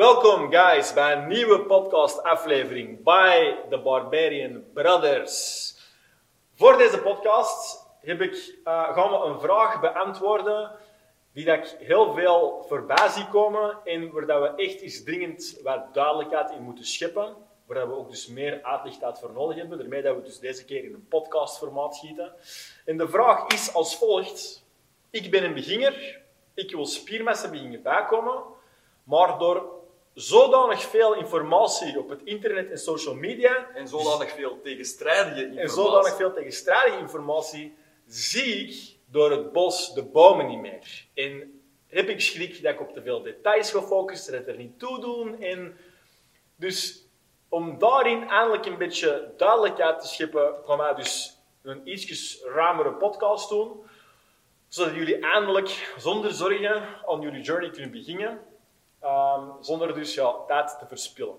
Welkom guys bij een nieuwe podcast aflevering by the Barbarian Brothers. Voor deze podcast heb ik, uh, gaan we een vraag beantwoorden die dat ik heel veel voorbij zie komen en waar dat we echt eens dringend wat duidelijkheid in moeten scheppen. Waar we ook dus meer uitleg voor nodig hebben. Daarmee dat we dus deze keer in een podcastformaat schieten. En de vraag is als volgt. Ik ben een beginner. Ik wil spiermassa beginnen bijkomen. Maar door zodanig veel informatie op het internet en social media. En zodanig veel tegenstrijdige informatie. En zodanig veel tegenstrijdige informatie zie ik door het bos de bomen niet meer. En heb ik schrik dat ik op te veel details gefocust, dat er niet toe doen. En dus om daarin eindelijk een beetje duidelijkheid te scheppen, gaan wij dus een iets ruimere podcast doen. Zodat jullie eindelijk zonder zorgen aan jullie journey kunnen beginnen. Ehm, zonder dus ja, tijd te verspillen.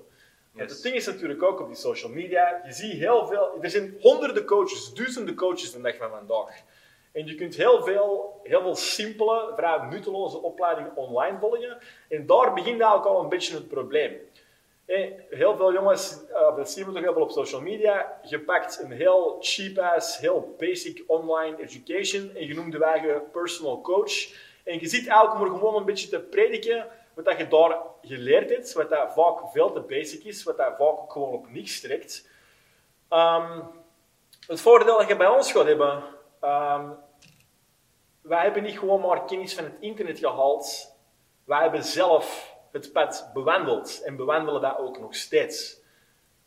Yes. Het ding is natuurlijk ook op die social media, je ziet heel veel, er zijn honderden coaches, duizenden coaches de dag van vandaag. En je kunt heel veel, heel veel simpele, vrij nutteloze opleidingen online volgen. En daar begint eigenlijk al een beetje het probleem. Heel veel jongens, uh, dat zien we toch heel veel op social media, je pakt een heel cheap-ass, heel basic online education en je noemt de eigen personal coach. En je ziet om er gewoon een beetje te prediken wat dat je daar geleerd hebt, wat dat vaak veel te basic is, wat dat vaak gewoon op niks trekt. Um, het voordeel dat je bij ons gaat hebben, um, wij hebben niet gewoon maar kennis van het internet gehaald, wij hebben zelf het pad bewandeld en bewandelen dat ook nog steeds.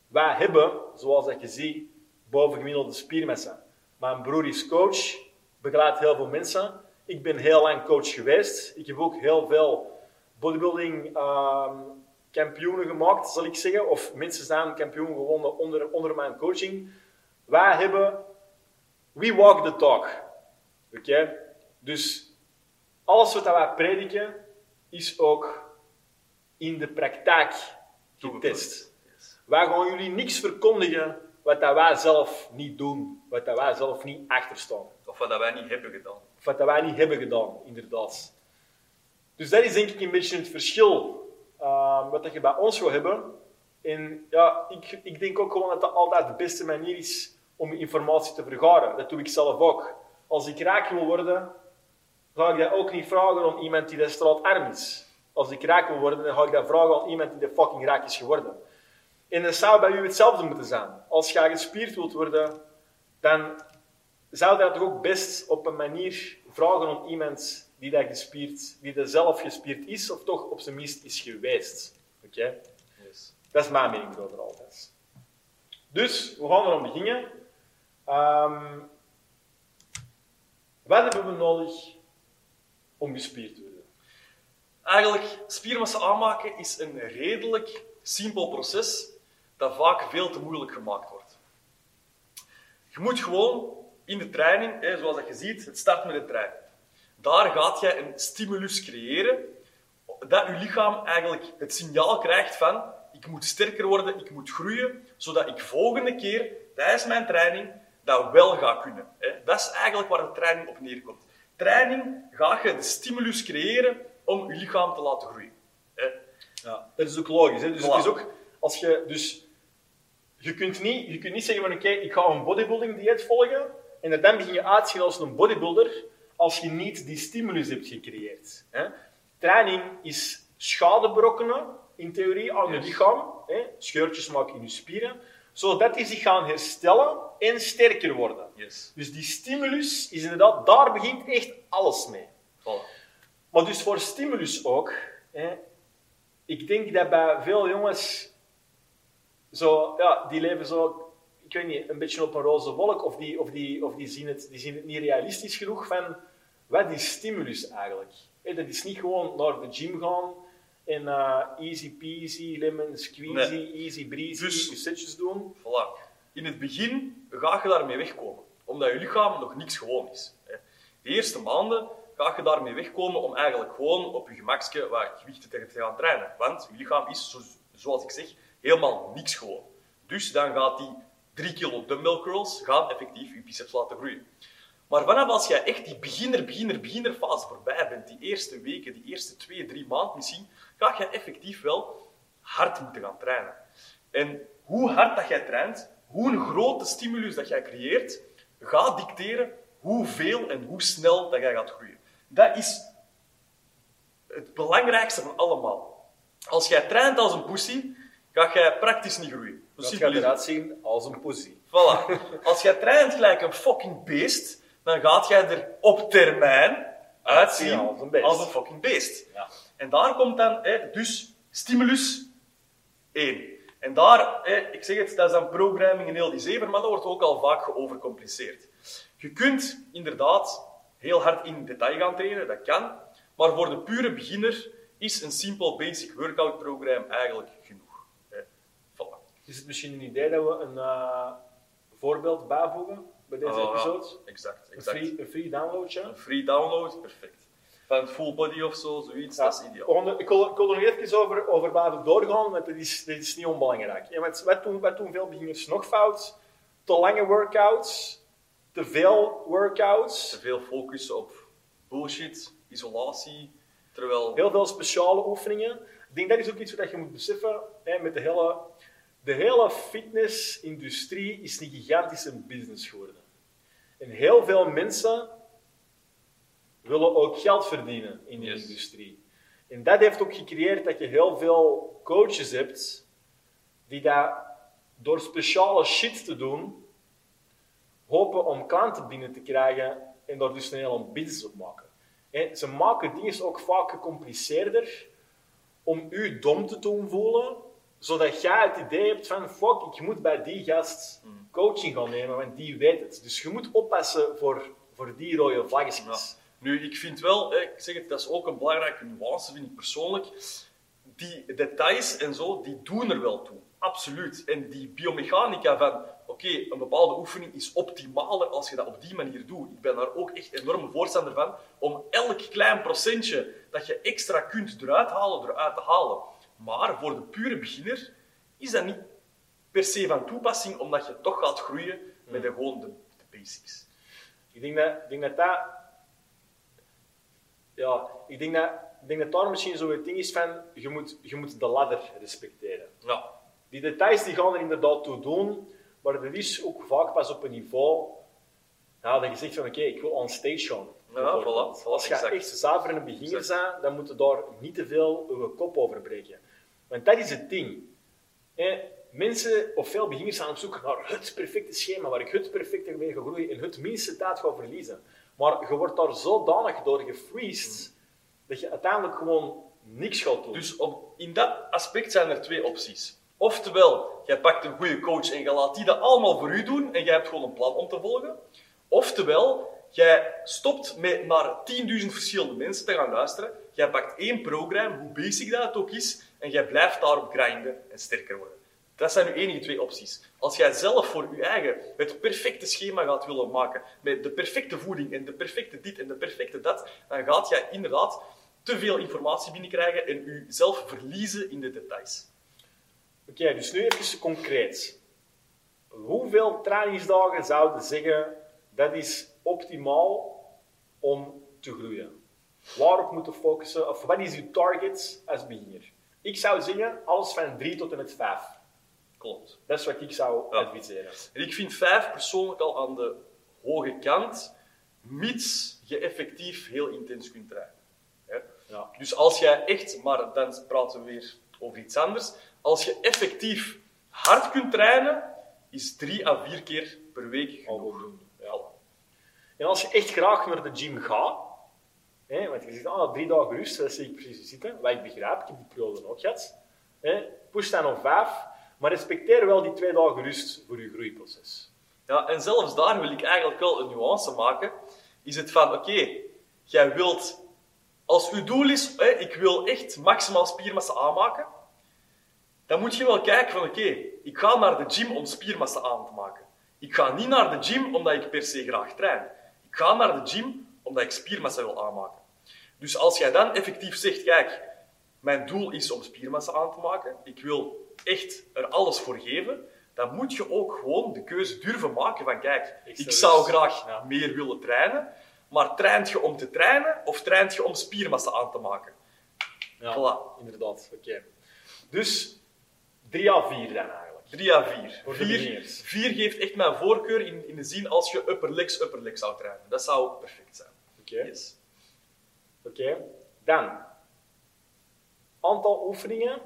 Wij hebben, zoals dat je ziet, bovengemiddelde spiermassa. Mijn broer is coach, begeleidt heel veel mensen. Ik ben heel lang coach geweest. Ik heb ook heel veel bodybuilding um, kampioenen gemaakt, zal ik zeggen. Of mensen zijn kampioen gewonnen onder, onder mijn coaching. Wij hebben, we walk the talk. Oké? Dus alles wat wij prediken, is ook in de praktijk getest. Wij gaan jullie niks verkondigen wat dat wij zelf niet doen, wat dat wij zelf niet achterstaan. Of wat dat wij niet hebben gedaan. Of wat dat wij niet hebben gedaan, inderdaad. Dus dat is denk ik een beetje het verschil uh, wat je bij ons wil hebben. En ja, ik, ik denk ook gewoon dat dat altijd de beste manier is om informatie te vergaren. Dat doe ik zelf ook. Als ik rijk wil worden, ga ik dat ook niet vragen aan iemand die de straat arm is. Als ik rijk wil worden, dan ga ik dat vragen aan iemand die de fucking rijk is geworden. En dat zou bij u hetzelfde moeten zijn. Als je gespierd wilt worden, dan zou dat toch ook best op een manier vragen aan iemand die dat gespierd, die dat zelf gespierd is, of toch op zijn minst is geweest. Oké? Yes. Dat is mijn mening erover altijd. Dus, we gaan erom beginnen. Um, wat hebben we nodig om gespierd te worden? Eigenlijk, spiermassa aanmaken is een redelijk simpel proces dat vaak veel te moeilijk gemaakt wordt. Je moet gewoon in de training, zoals dat je ziet, het start met de training. Daar gaat je een stimulus creëren dat je lichaam eigenlijk het signaal krijgt van ik moet sterker worden, ik moet groeien, zodat ik volgende keer tijdens mijn training dat wel ga kunnen. Dat is eigenlijk waar de training op neerkomt. Training gaat je de stimulus creëren om je lichaam te laten groeien. Ja, dat is ook logisch. Hè? Dus, het is ook, als je, dus je kunt niet, je kunt niet zeggen van oké, ik ga een bodybuilding dieet volgen en dan begin je uitzien als een bodybuilder als je niet die stimulus hebt gecreëerd. Hè? Training is schade berokkenen, in theorie, aan je lichaam. Hè? Scheurtjes maken in je spieren. Zodat die zich gaan herstellen en sterker worden. Yes. Dus die stimulus is inderdaad, daar begint echt alles mee. Maar dus voor stimulus ook, hè, ik denk dat bij veel jongens, zo, ja, die leven zo ik weet niet, een beetje op een roze wolk, of die, of die, of die, zien, het, die zien het niet realistisch genoeg van wat is stimulus eigenlijk? Hey, dat is niet gewoon naar de gym gaan en uh, easy peasy, lemon squeezy, easy breezy, dus, je setjes doen. Voilà. In het begin ga je daarmee wegkomen, omdat je lichaam nog niks gewoon is. De eerste maanden ga je daarmee wegkomen om eigenlijk gewoon op je gemakje wat gewichten te gaan trainen. Want je lichaam is, zoals ik zeg, helemaal niks gewoon. Dus dan gaat die 3 kilo dumbbell curls gaan effectief je biceps laten groeien. Maar vanaf als jij echt die beginner, beginner, beginnerfase voorbij bent, die eerste weken, die eerste twee, drie maanden misschien, ga je effectief wel hard moeten gaan trainen. En hoe hard dat jij traint, hoe een grote stimulus dat jij creëert, gaat dicteren hoeveel en hoe snel dat jij gaat groeien. Dat is het belangrijkste van allemaal. Als jij traint als een pussy, ga jij praktisch niet groeien. Dat gaat eruit zien als een pussy. Voilà. Als jij traint gelijk een fucking beest, dan gaat jij er op termijn uitzien Ja, als een beest. als een fucking beest. Ja. En daar komt dan hè, dus stimulus 1. En daar, hè, ik zeg het, dat is dan programming in heel die zeven, maar dat wordt ook al vaak geovercompliceerd. Je kunt inderdaad heel hard in detail gaan trainen, dat kan, maar voor de pure beginner is een simpel basic workout program eigenlijk genoeg. Hè. Voilà. Is het misschien een idee dat we een eh, voorbeeld bijvoegen bij deze ja. episode? Exact, Een exact. free, een free downloadje? Een free download, perfect. Van het full body of zo, zoiets, Ja, dat is ideaal. ik, wil, ik wil er nog even over, over blijven doorgaan, want dat is, dat is niet onbelangrijk. Ja, want wat, doen, wat doen veel beginners nog fout? Te lange workouts, te veel workouts, Te veel focus op bullshit, isolatie, terwijl... heel veel speciale oefeningen. Ik denk dat is ook iets wat je moet beseffen hè, met de hele, de hele fitnessindustrie is een gigantische business geworden. En heel veel mensen willen ook geld verdienen in die Yes. industrie. En dat heeft ook gecreëerd dat je heel veel coaches hebt die dat door speciale shit te doen, hopen om klanten binnen te krijgen en daar dus een hele business op maken. En ze maken dingen ook vaak gecompliceerder om u dom te doen voelen, zodat jij het idee hebt van fuck, ik moet bij die gast coaching gaan nemen, want die weet het. Dus je moet oppassen voor, voor die rode. Ja. Nu, ik vind wel, ik zeg het, dat is ook een belangrijke nuance, vind ik persoonlijk. Die details en zo, die doen er wel toe. Absoluut. En die biomechanica van, oké, een bepaalde oefening is optimaler als je dat op die manier doet. Ik ben daar ook echt enorm voorstander van, om elk klein procentje dat je extra kunt eruit halen, eruit te halen. Maar voor de pure beginner is dat niet per se van toepassing, omdat je toch gaat groeien met de, gewoon de, de basics. Ik denk dat, ik denk dat dat... Ja, ik denk dat, ik denk dat daar misschien zo het ding is van, je moet, je moet de ladder respecteren. Ja. Die details die gaan er inderdaad toe doen, maar er is ook vaak pas op een niveau ja, dat je zegt van oké, ik wil on stage gaan. Ja, voilà, voilà, Als je exact. echt zuiver een beginner Exact. bent, dan moet je daar niet te veel je kop over breken. Want dat is het ding. Mensen, of veel beginners, zijn op zoek naar het perfecte schema, waar ik het perfecte mee ga groeien en het minste tijd ga verliezen. Maar je wordt daar zodanig door gefreezed, dat je uiteindelijk gewoon niks gaat doen. Dus op, in dat aspect zijn er twee opties. Oftewel, jij pakt een goede coach en je laat die dat allemaal voor u doen en jij hebt gewoon een plan om te volgen. Oftewel, jij stopt met naar 10.000 verschillende mensen te gaan luisteren. Jij pakt één programma, hoe basic dat het ook is, en jij blijft daarop grinden en sterker worden. Dat zijn uw enige twee opties. Als jij zelf voor je eigen het perfecte schema gaat willen maken, met de perfecte voeding en de perfecte dit en de perfecte dat, dan gaat jij inderdaad te veel informatie binnenkrijgen en jezelf verliezen in de details. Oké, dus nu even concreet. Hoeveel trainingsdagen zouden zeggen dat is optimaal om te groeien? Waarop moeten focussen? Of wat is uw target als beginner? Ik zou zeggen, alles van 3 tot en met 5. Klopt. Dat is wat ik zou Ja. adviseren. En ik vind vijf persoonlijk al aan de hoge kant, mits je effectief heel intens kunt trainen. Ja. Dus als jij echt, maar dan praten we weer over iets anders, als je effectief hard kunt trainen, is drie à vier keer per week genoeg. voldoende. Ja. En als je echt graag naar de gym gaat, hè, want je zegt, ah, drie dagen rust, dat zie ik precies zitten, wat ik begrijp, ik heb die periode ook gehad. Hè, push dan op vijf, maar respecteer wel die twee dagen rust voor je groeiproces. Ja, en zelfs daar wil ik eigenlijk wel een nuance maken. Is het van, oké, jij wilt, als uw doel is, hè, ik wil echt maximaal spiermassa aanmaken, dan moet je wel kijken van, oké, ik ga naar de gym om spiermassa aan te maken. Ik ga niet naar de gym omdat ik per se graag train. Ik ga naar de gym omdat ik spiermassa wil aanmaken. Dus als jij dan effectief zegt, kijk, mijn doel is om spiermassa aan te maken, ik wil echt er alles voor geven, dan moet je ook gewoon de keuze durven maken van kijk, Ik ik zou dus- graag ja. meer willen trainen, maar traint je om te trainen of traint je om spiermassa aan te maken? Ja, Voilà. inderdaad. Oké. Dus 3 à 4 dan eigenlijk. 3 à 4. Voor de 4, beginners. 4 geeft echt mijn voorkeur in, in de zin als je upper legs, upper legs zou trainen. Dat zou perfect zijn. Oké. Yes. Oké. Dan. Aantal oefeningen.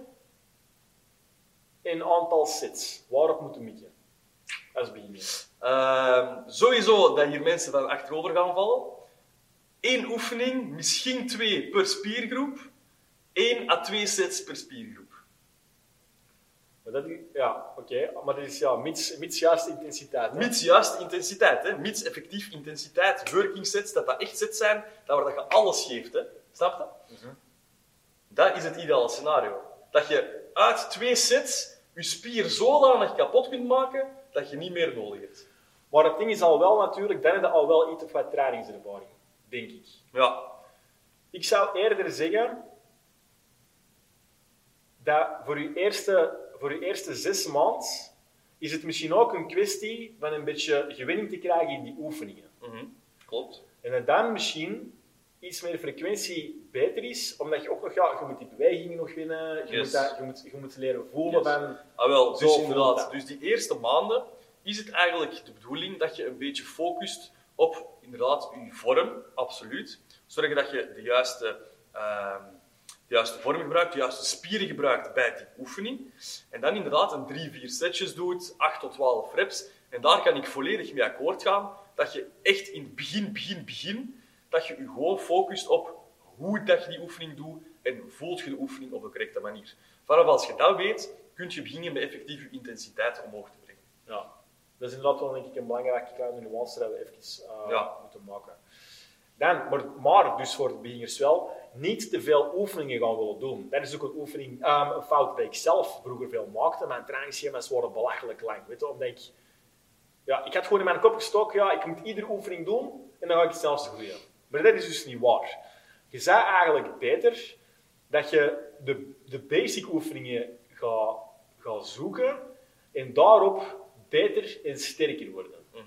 En aantal sets. Waarop moeten we mikken? Als beginner. Ehm, sowieso dat hier mensen van achterover gaan vallen. Eén oefening, misschien twee per spiergroep. 1 à 2 sets per spiergroep. Maar dat ja, oké. Maar dat is ja, mits, mits juiste intensiteit. hè? Mits juist intensiteit, hè? mits effectief intensiteit, working sets, dat dat echt sets zijn, dat waar dat je alles geeft. Hè? Snap je? Dat is het ideale scenario. Dat je uit twee sets je spier zodanig kapot kunt maken dat je niet meer nodig hebt. Maar het ding is al wel natuurlijk, dan heb je al wel iets of wat trainingservaring. Denk ik. Ja, Ik zou eerder zeggen dat voor je eerste, voor je eerste zes maanden is het misschien ook een kwestie van een beetje gewenning te krijgen in die oefeningen. Mhm. klopt. En dan misschien iets meer frequentie beter is, omdat je ook nog, ja, je moet die bewegingen nog winnen, je, Yes. moet, dat, je, moet, je moet leren voelen Yes. van... Ah, wel, dus inderdaad. dat. Dus die eerste maanden is het eigenlijk de bedoeling dat je een beetje focust op inderdaad je vorm, absoluut. Zorgen dat je de juiste, ehm, de juiste vorm gebruikt, de juiste spieren gebruikt bij die oefening. En dan inderdaad een 3-4 setjes doet, 8 tot 12 reps. En daar kan ik volledig mee akkoord gaan. Dat je echt in het begin, begin, begin, dat je je gewoon focust op hoe dat je die oefening doet en voelt je de oefening op de correcte manier. Vanaf als je dat weet, kun je beginnen met effectief je intensiteit omhoog te brengen. Ja, dat is inderdaad wel denk ik een belangrijke kleine nuance dat we even eh, Ja. moeten maken. Dan, maar, maar dus voor de beginners wel, niet te veel oefeningen gaan willen doen. Dat is ook een oefening, ehm, een fout die ik zelf vroeger veel maakte. Mijn trainingsschema's worden belachelijk lang. Weet je, omdat ik, ja, ik had gewoon in mijn kop gestoken, ja, ik moet iedere oefening doen en dan ga ik snelste groeien. Maar dat is dus niet waar. Je zou eigenlijk beter dat je de, de basic oefeningen gaat, gaat zoeken en daarop beter en sterker worden. Mhm.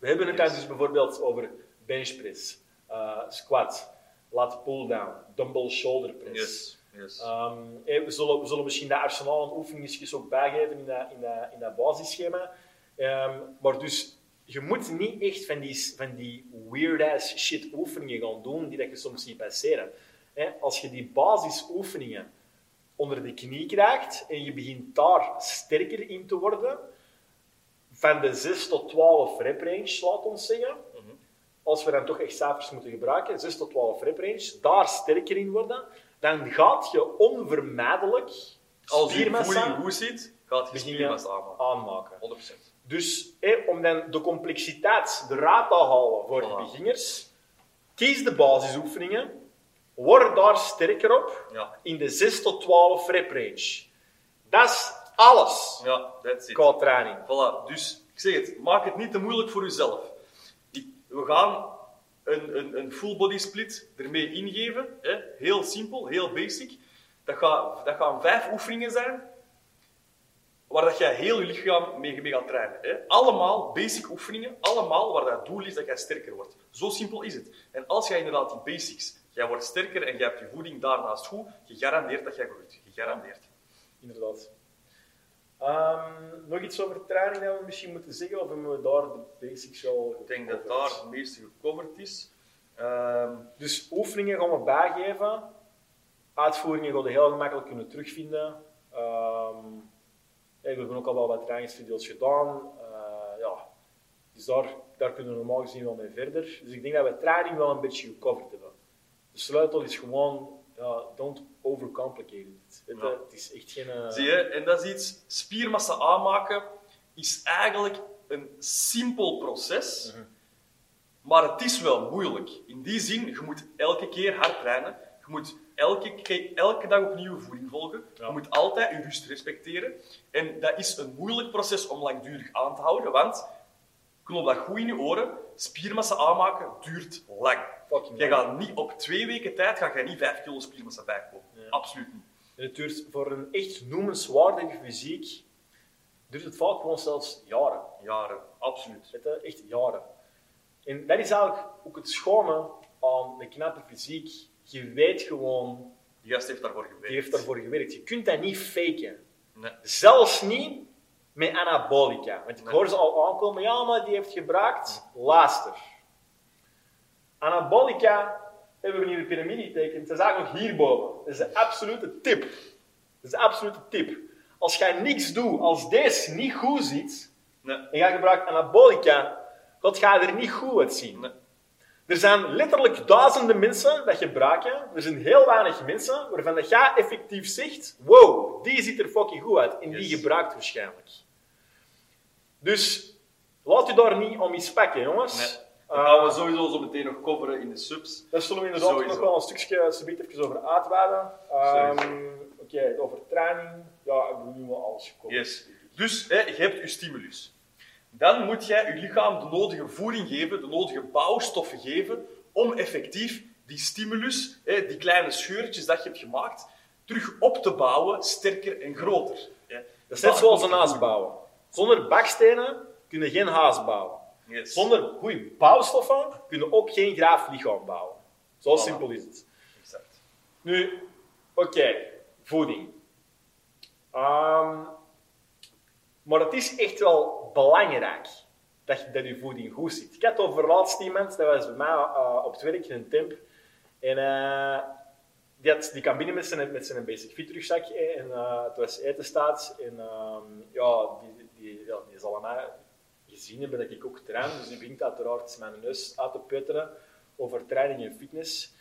We hebben het Yes. dan dus bijvoorbeeld over benchpress, eh, squat, lat pull-down, dumbbell shoulder press. Yes, yes. Ehm, eh, we, zullen, we zullen misschien dat arsenaal aan oefeningetjes ook bijgeven in dat, in dat, in dat basisschema. Ehm, maar dus, je moet niet echt van die, van die weird-ass shit oefeningen gaan doen die dat je soms ziet passeren. Hè, als je die basisoefeningen onder de knie krijgt en je begint daar sterker in te worden, van de 6 tot 12 rep range, laat ons zeggen, Mhm. als we dan toch echt cijfers moeten gebruiken, 6 tot 12 rep range, daar sterker in worden, dan gaat je onvermijdelijk Als je spiermassa voeling goed zit, gaat je spiermassa aanmaken. aanmaken. 100%. Dus om dan de complexiteit eruit te halen voor de beginners, kies de basisoefeningen, word daar sterker op Ja, in de 6 tot 12 rep range. Dat is alles ja, that's it. qua training. Voilà, dus ik zeg het, maak het niet te moeilijk voor jezelf. We gaan een, een, een full body split ermee ingeven. Hè? Heel simpel, heel basic. Dat, gaat, dat gaan vijf oefeningen zijn waar dat jij heel je lichaam mee, mee gaat trainen. Hè? Allemaal basic oefeningen, allemaal waar dat doel is dat jij sterker wordt. Zo simpel is het. En als jij inderdaad die basics, jij wordt sterker en jij hebt je voeding daarnaast goed, gegarandeerd dat jij groeit. Gegarandeerd. Inderdaad. Ehm, nog iets over training dat we misschien moeten zeggen, of hebben we daar de basics al Ik denk dat daar het meeste gecoverd is. Ehm, Dus oefeningen gaan we bijgeven. Uitvoeringen gaan we heel gemakkelijk kunnen terugvinden. Ehm, we hebben ook al wel wat trainingsvideo's gedaan. Eh, ja. Dus daar, daar kunnen we normaal gezien wel mee verder. Dus ik denk dat we training wel een beetje gecoverd hebben. De sleutel is gewoon, ja, don't overcomplicate it. Ja. Het is echt geen... eh, Zie je? En dat is iets, spiermassa aanmaken is eigenlijk een simpel proces, Mhm. maar het is wel moeilijk. In die zin, je moet elke keer hard trainen, je moet elke, ke- elke dag opnieuw voeding volgen, Ja. je moet altijd je rust respecteren. En dat is een moeilijk proces om langdurig aan te houden, want, knop dat goed in je oren, spiermassa aanmaken duurt lang. fucking Jij gaat niet op twee weken tijd ga jij niet 5 kilo spiermassa bijkomen. Ja. Absoluut niet. En het duurt voor een echt noemenswaardige fysiek duurt het vaak gewoon zelfs jaren. Jaren, absoluut. Echt jaren. En dat is eigenlijk ook het schone aan de knappe fysiek. Je weet gewoon, Die gast heeft daarvoor gewerkt. die heeft daarvoor gewerkt. Je kunt dat niet faken. Nee. Zelfs niet met anabolica. Want ik Nee. hoor ze al aankomen, ja, maar die heeft gebruikt. Luister. Anabolica hebben we hier de piramide getekend. Dat is eigenlijk nog hierboven. Dat is de absolute tip. Dat is de absolute tip. Als jij niks doet, als deze niet goed ziet, Nee. en jij gebruikt anabolica, gaat jij er niet goed uitzien. Nee. Er zijn letterlijk duizenden mensen dat gebruiken. Er zijn heel weinig mensen waarvan dat jij effectief zegt: wow, die ziet er fucking goed uit. En die Yes. gebruikt waarschijnlijk. Dus laat u daar niet om iets pakken, jongens. Nee. Dat gaan we sowieso zo meteen nog coveren in de subs. daar zullen we inderdaad nog wel een stukje even over uitweiden. Ehm. Oké, over training. Ja, hebben we nu wel alles gekomen. Yes. Dus hè, je hebt je stimulus. Dan moet jij je lichaam de nodige voeding geven, de nodige bouwstoffen geven, om effectief die stimulus, die kleine scheurtjes dat je hebt gemaakt, terug op te bouwen, sterker en groter. Dat is net zoals een huis bouwen. Zonder bakstenen kun je geen huis bouwen. Yes. Zonder goede bouwstoffen kun je ook geen graaf lichaam bouwen. Zo Voilà. simpel is het. Exact. Nu, oké, voeding. Ehm, maar het is echt wel belangrijk dat je, dat je voeding goed zit. Ik had over laatst iemand, dat was bij mij eh, op het werk, een temp. En eh, die, had, die kwam binnen met zijn, met zijn basic fit rugzak. En eh, het was etenstaat. En ehm, ja, die, die, zal mij gezien hebben dat ik ook train. Dus die begint uiteraard mijn neus uit te putteren over training en fitness.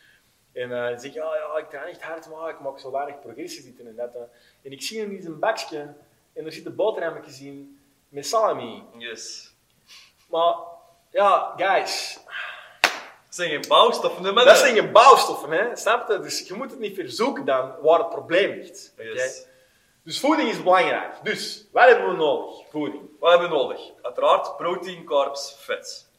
En uh, die zegt, ja, ja, ik train echt hard, maar ik maak zo weinig progressie zitten en dat. En ik zie hem in zijn bakje en er zitten boterhammetjes in met salami. Yes. Maar ja, guys, Dat zijn geen bouwstoffen, hè, dat zijn geen bouwstoffen, hè? snap je? Dus je moet het niet verzoeken dan waar het probleem ligt. Yes. Dus voeding is belangrijk. Dus, wat hebben we nodig? Voeding. Wat hebben we nodig? Uiteraard protein, carbs, vet.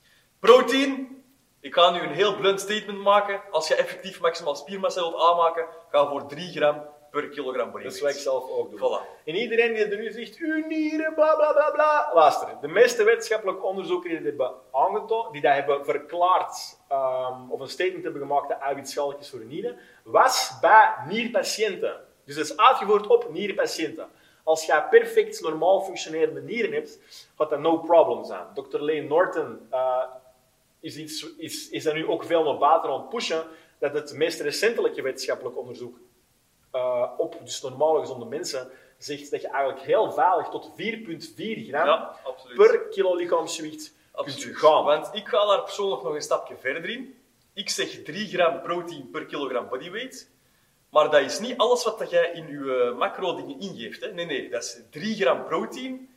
Protein, ik ga nu een heel blunt statement maken. Als je effectief maximaal spiermassa wilt aanmaken, ga voor 3 gram per kilogram body Dat is wat ik zelf ook doe. Voilà. En iedereen die er nu zegt, uw nieren, bla bla bla bla. Luister, de meeste wetenschappelijke onderzoeken die hebben aangetoond, die dat hebben verklaard, ehm, of een statement hebben gemaakt dat eiwit schadelijk is voor nieren, was bij nierpatiënten. Dus dat is uitgevoerd op nierpatiënten. Als je perfect normaal functionerende nieren hebt, gaat dat no problem zijn. Dr. Lane Norton eh, is, iets, is, is daar nu ook veel naar buiten aan het pushen, dat het meest recentelijke wetenschappelijk onderzoek eh, op dus normale gezonde mensen zegt dat je eigenlijk heel veilig tot 4,4 gram Ja, per kilo lichaamsgewicht kunt gaan. Want ik ga daar persoonlijk nog een stapje verder in. Ik zeg 3 gram protein per kilogram bodyweight. Maar dat is niet alles wat jij in je macro-dingen ingeeft. Hè. Nee, nee. Dat is 3 gram protein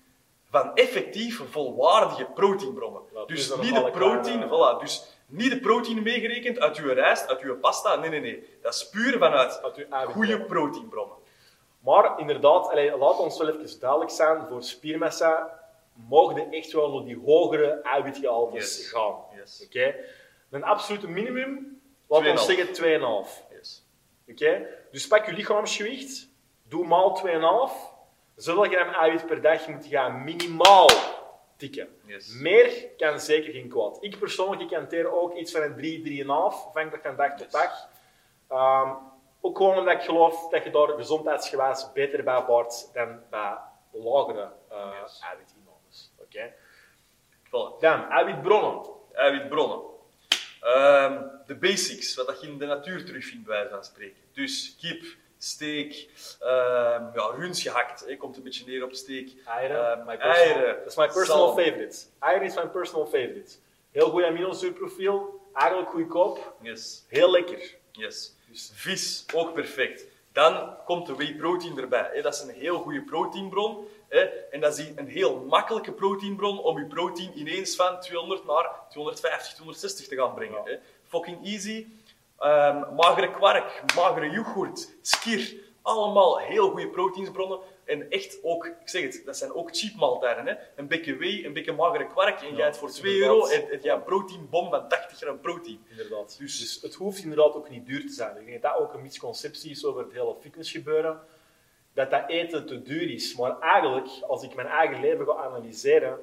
van effectief volwaardige proteinbronnen. Ja, dus dus niet de protein, kleine- voilà, dus niet de protein meegerekend uit je rijst, uit je pasta. Nee, nee, nee. Dat is puur vanuit uw goede proteinbronnen. Maar inderdaad, allee, laat ons wel even duidelijk zijn, voor spiermassa mogen we echt wel naar die hogere eiwitgehaltes Yes. gaan. Yes. Oké? Een absolute minimum, laat ons 2,5. zeggen 2,5. Yes. Oké? Dus pak je lichaamsgewicht, doe maal 2,5. Zoveel gram eiwit per dag moet je gaan minimaal tikken. Yes. Meer kan zeker geen kwaad. Ik persoonlijk ik hanteer ook iets van een 3, 3,5, afhankelijk van dag tot dag. Ehm, ook gewoon omdat ik geloof dat je daar gezondheidsgewijs beter bij wordt dan bij lagere uh, Yes. Oké? Voilà. Dan, eiwitbronnen. eiwitbronnen. Ehm, de basics, wat dat je in de natuur terugvindt, bij wijze van spreken. Dus kip, steak, ehm ja, gehakt, hè, komt een beetje neer op steak. Eieren. Ehm, my personal, eieren, Dat is mijn personal favorite. Eieren is mijn personal favorite. Heel goed aminozuurprofiel, eigenlijk goedkoop, Yes, heel lekker. yes. Dus Vis, ook perfect. Dan komt de whey protein erbij. Hè. Dat is een heel goede proteinbron. Hè. En dat is een heel makkelijke proteinbron om je protein ineens van 200 naar 250, 260 te gaan brengen. Ja. Hè. Fucking easy. Ehm, magere kwark, magere yoghurt, skir. Allemaal heel goede proteinsbronnen. En echt ook, ik zeg het, dat zijn ook cheap maaltijden. Hè. Een beetje whey, een beetje magere kwark. En jij het voor 2 inderdaad. euro en, en jij een proteinbom van 80 gram protein. Inderdaad. Dus, het hoeft inderdaad ook niet duur te zijn. Ik denk dat dat ook een misconceptie is over het hele fitnessgebeuren. dat dat eten te duur is. Maar eigenlijk, als ik mijn eigen leven ga analyseren,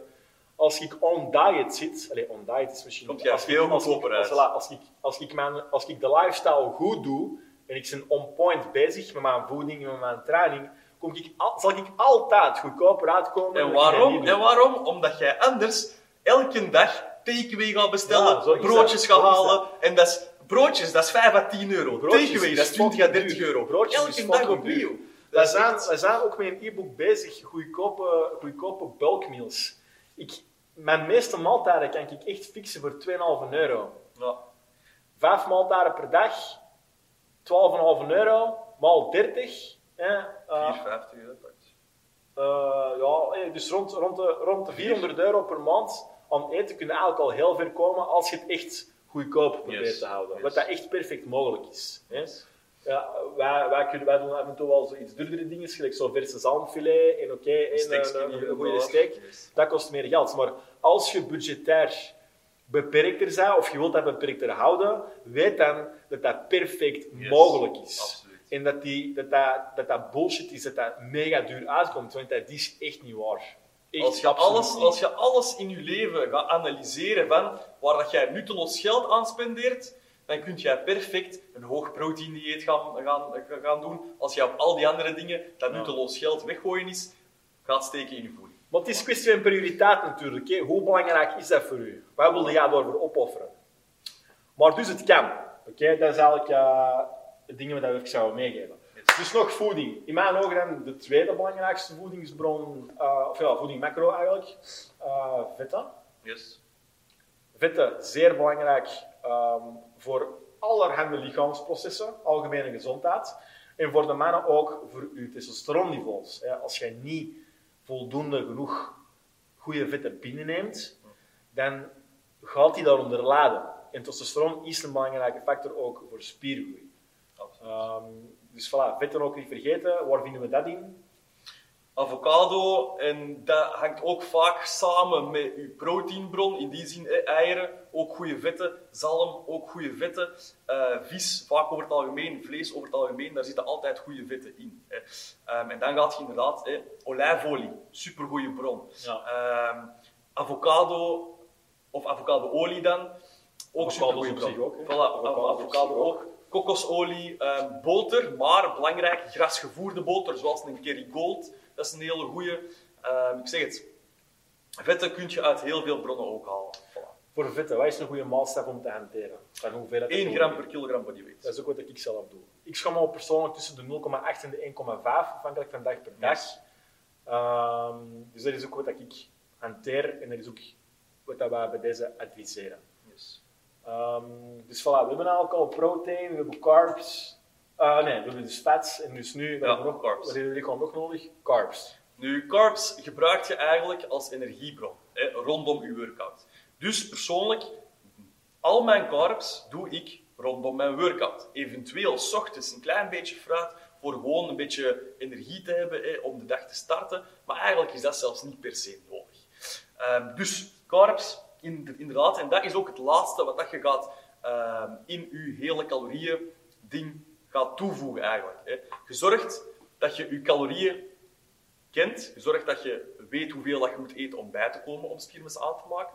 als ik on diet zit, allez, on diet is misschien... Komt als veel ik, als, ik, als, ik, als, ik mijn, als ik de lifestyle goed doe, en ik ben on point bezig met mijn voeding en met mijn training, kom ik, al- zal ik altijd goedkoper uitkomen. En waarom? En waarom? Omdat jij anders elke dag takeaway gaat bestellen, Ja, broodjes dat, gaat halen. En dat is, broodjes, dat is 5 à 10 euro. Broodjes takeaway, is dat is 20 à fucking 30 duur. euro. Broodjes elke dag opnieuw. Wij zijn, echt- wij zijn ook met een e-book bezig, goedkope, goedkope bulkmeals. Ik, mijn meeste maaltijden kan ik echt fixen voor 2,5 euro. Ja. Vijf maaltijden per dag, 12,5 euro, maal 30. Hè, eh, 4,50 euro. eh, ja, eh, dus rond, rond, de, rond de 400 euro per maand aan eten kun je eigenlijk al heel ver komen als je het echt goedkoop probeert Yes. te houden. Yes. Wat dat echt perfect mogelijk is. Ja, wij, wij, kunnen, wij doen af en toe wel zoiets duurdere dingen, gelijk zo verse zalmfilet en oké, en een, en goede. Yes. Dat kost meer geld. Maar als je budgetair beperkter bent, of je wilt dat beperkter houden, weet dan dat dat perfect Yes. mogelijk is. Absoluut. En dat, die, dat, dat, dat dat bullshit is, dat dat mega duur uitkomt, want dat is echt niet waar. Echt Als je, alles, niet. als je alles in je leven gaat analyseren van waar dat jij nutteloos geld aan spendeert, dan kun jij perfect een hoog proteïne dieet gaan, gaan, gaan doen. Als je op al die andere dingen dat nutteloos geld weggooien is, gaat steken in je voeding. Maar het is een kwestie van prioriteit natuurlijk. Hè. Hoe belangrijk is dat voor u? Wat wil jij daarvoor opofferen? Maar dus het kan. Oké, Dat is eigenlijk eh het ding wat we even zouden meegeven. Dus nog voeding. In mijn ogen dan de tweede belangrijkste voedingsbron, eh, of ja, voeding macro eigenlijk, eh vetten. Yes. Vetten, zeer belangrijk ehm, voor allerhande lichaamsprocessen, algemene gezondheid. En voor de mannen ook voor uw testosteronniveaus. Als je niet voldoende genoeg goede vetten binnenneemt, dan gaat die daaronder lijden. En testosteron is een belangrijke factor ook voor spiergroei. Ehm, dus voilà, vetten ook niet vergeten. Waar vinden we dat in? Avocado, en dat hangt ook vaak samen met je proteïnbron, in die zin eieren, ook goede vetten, zalm, ook goede vetten, eh, vis, vaak over het algemeen, vlees over het algemeen, daar zitten altijd goede vetten in. Hè. Ehm, en dan gaat je inderdaad, hè, olijfolie, supergoeie bron. Ja. Ehm, avocado, of avocadoolie dan, ook supergoeie bron. ook. Voilà, Avocado avocado ook. Kokosolie, ehm, boter, maar belangrijk, grasgevoerde boter, zoals een Kerrygold. Dat is een hele goede. ik zeg het, vetten kun je uit heel veel bronnen ook halen. Voilà. Voor vetten, wat is een goede maatstaf om te hanteren? Van hoeveelheid 1 dat je gram per kilogram bodyweight. Dat is ook wat ik zelf doe. Ik schat me persoonlijk tussen de 0,8 en de 1,5, afhankelijk van dag per dag. Yes. Ehm, dus dat is ook wat ik hanteer en dat is ook wat dat wij bij deze adviseren. Yes. Ehm, dus voilà, we hebben eigenlijk al protein, we hebben carbs. Ah, nee, we hebben dus fats en dus nu, Ja, nog, carbs. Wat hebben we nog nodig? Carbs. Nu, carbs gebruik je eigenlijk als energiebron hè, rondom je workout. Dus persoonlijk, al mijn carbs doe ik rondom mijn workout. Eventueel 's ochtends een klein beetje fruit voor gewoon een beetje energie te hebben hè, om de dag te starten. Maar eigenlijk is dat zelfs niet per se nodig. Ehm, dus carbs, in- inderdaad, en dat is ook het laatste wat dat je gaat ehm, in je hele calorieën ding gaat toevoegen eigenlijk. Hè. Je zorgt dat je je calorieën kent. Je zorgt dat je weet hoeveel dat je moet eten om bij te komen om spiermassa aan te maken.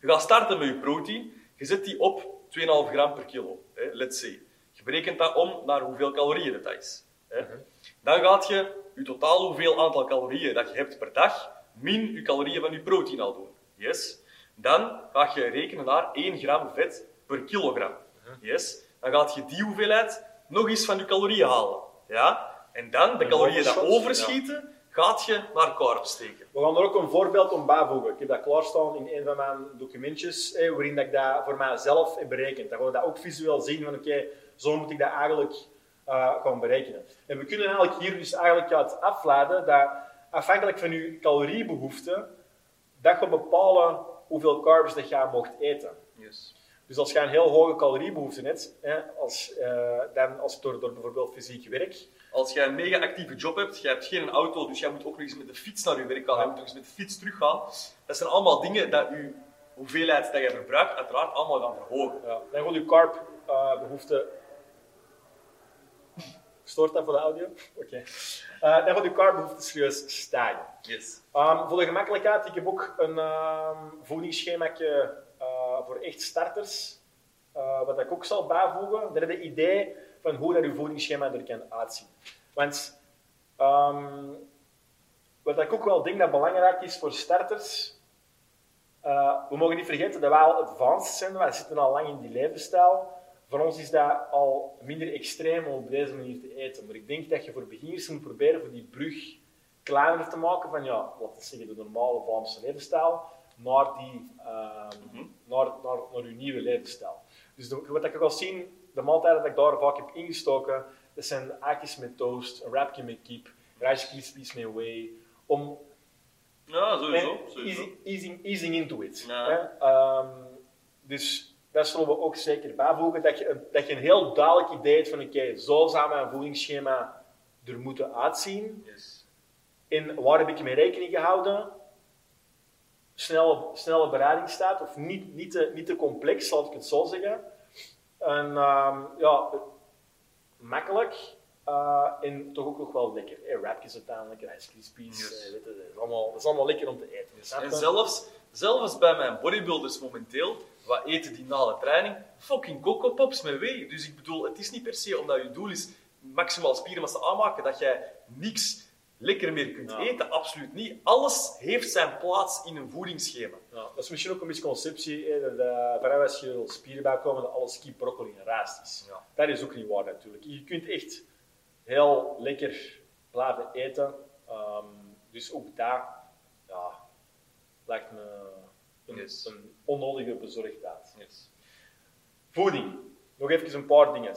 Je gaat starten met je proteïne. Je zet die op 2,5 gram per kilo. Hè, let's say. Je berekent dat om naar hoeveel calorieën dat is. Hè. Dan gaat je je totaal hoeveel aantal calorieën dat je hebt per dag, min je calorieën van je proteïne al doen. Yes. Dan ga je rekenen naar 1 gram vet per kilogram. Yes. Dan gaat je die hoeveelheid nog eens van je calorieën halen. Ja? En dan, de calorieën overschot? overschieten, gaat je naar carbs steken. We gaan er ook een voorbeeld om bijvoegen. Ik heb dat klaarstaan in een van mijn documentjes, eh, waarin dat ik dat voor mijzelf heb berekend. Dan gaan we dat ook visueel zien van oké, zo moet ik dat eigenlijk eh, gaan berekenen. En we kunnen eigenlijk hier dus eigenlijk uit afleiden dat afhankelijk van je caloriebehoefte, dat je bepalen hoeveel carbs dat je mocht eten. Yes. Dus als je een heel hoge caloriebehoefte hebt, hè, als, eh, dan als door, door bijvoorbeeld fysiek werk, Als jij een mega actieve job hebt, jij hebt geen auto, dus jij moet ook nog eens met de fiets naar je werk gaan, jij moet nog eens met de fiets teruggaan. Dat zijn allemaal dingen dat je hoeveelheid dat je verbruikt, uiteraard allemaal gaan verhogen. Ja, dan gaat je carb-behoefte Stoort dat voor de audio? Oké. Eh, dan gaat je carbbehoefte serieus stijgen. Yes. Ehm, voor de gemakkelijkheid, ik heb ook een um, voedingsschemaatje uh, voor echt starters, uh, wat ik ook zal bijvoegen. Heb je een idee van hoe dat je voedingsschema er kan uitzien. Want um, wat ik ook wel denk dat belangrijk is voor starters, uh, we mogen niet vergeten dat wij al advanced zijn, wij zitten al lang in die levensstijl. Voor ons is dat al minder extreem om op deze manier te eten. Maar ik denk dat je voor beginners moet proberen voor die brug kleiner te maken van, ja, laten we zeggen, de normale Vlaamse levensstijl naar, die, uh, mm -hmm. naar, naar, naar uw nieuwe levensstijl. Dus de, wat ik ook al zien, de maaltijden dat ik daar vaak heb ingestoken, dat zijn eitjes met toast, een wrapje met kip, rice krispies met whey, om... Ja, sowieso. sowieso. Easing, easing, easing into it. Ja. Um, dus dat zullen we ook zeker bijvoegen, dat je, dat je een heel duidelijk idee hebt van oké, okay, zo zou mijn voedingsschema er moeten uitzien. Yes. En waar heb ik mee rekening gehouden? Snelle, snelle bereidingstijd, of niet, niet, te, niet te complex, zal ik het zo zeggen. En um, ja, makkelijk uh, en toch ook nog wel lekker. Hey, rapjes uiteindelijk, Rice Krispies, Yes. uh, weet je, dat, is allemaal, dat is allemaal lekker om te eten. Dus, En zelfs, zelfs bij mijn bodybuilders momenteel, wat eten die na de training? Fucking Coco Pops met whey. Dus ik bedoel, het is niet per se omdat je doel is maximaal spiermassa aanmaken, dat jij niks lekker meer kunt Ja. eten. Absoluut niet. Alles heeft zijn plaats in een voedingsschema. Ja, dat is misschien ook een misconceptie, hè, dat vooral als je spieren bijkomen, dat alles kip, broccoli en rijst is. Ja. Dat is ook niet waar natuurlijk. Je kunt echt heel lekker blijven eten. Ehm, dus ook daar ja, lijkt me een, Yes. een onnodige bezorgdheid. Yes. Voeding. Nog even een paar dingen.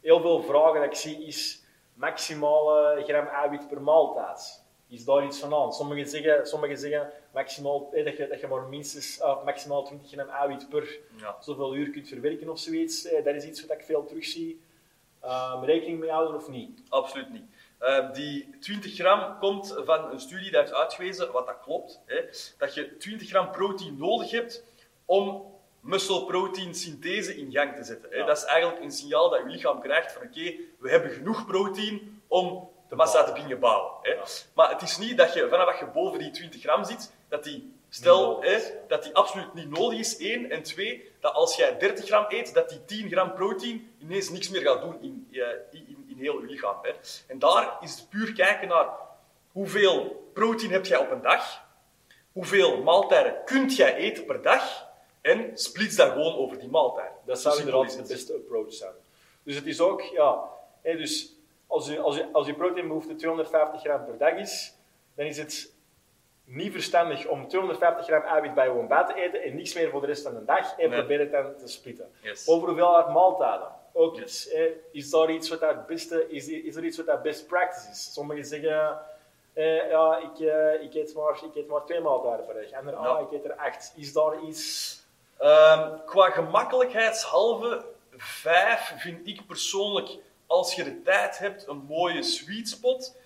Heel veel vragen dat ik zie is maximale gram eiwit per maaltijd. Is daar iets van aan? Sommigen zeggen, sommigen zeggen maximaal, eh, dat, je, dat je maar minstens uh, maximaal 20 gram eiwit per Ja. zoveel uur kunt verwerken of zoiets. Eh, dat is iets wat ik veel terugzie. Um, rekening mee houden of niet? Absoluut niet. Uh, die 20 gram komt van een studie die heeft uitgewezen, wat dat klopt, hè, dat je 20 gram proteïne nodig hebt om muscle protein synthese in gang te zetten. Hè. Ja. Dat is eigenlijk een signaal dat je lichaam krijgt van oké, we hebben genoeg proteïne om de massa te beginnen bouwen. Hè. Ja. Maar het is niet dat je, vanaf dat je boven die 20 gram zit, dat die, stel, hè, dat die absoluut niet nodig is, één. En twee, dat als jij 30 gram eet, dat die 10 gram proteïne ineens niks meer gaat doen in, in, in, in heel je lichaam. Hè. En daar is het puur kijken naar hoeveel proteïne heb jij op een dag, hoeveel maaltijden kunt jij eten per dag, en splits dat gewoon over die maaltijd. Dat Zo zou inderdaad de beste approach zijn. Dus het is ook, ja, hè, dus als je, als, je, als je proteinbehoefte 250 gram per dag is, dan is het niet verstandig om 250 gram eiwit bij je ontbijt te eten en niks meer voor de rest van de dag en Nee. probeer het dan te splitten. Yes. Over hoeveelheid maaltijden. Ook Yes. Is daar iets wat dat beste is? Is er iets wat dat best practice is? Sommigen zeggen, eh, ja, ik, eh, ik, eet maar, ik eet maar twee maaltijden per dag. Anderen, Ja. ah, ik eet er acht. Is daar iets... Ehm, qua gemakkelijkheidshalve, vijf vind ik persoonlijk, als je de tijd hebt, een mooie sweet spot.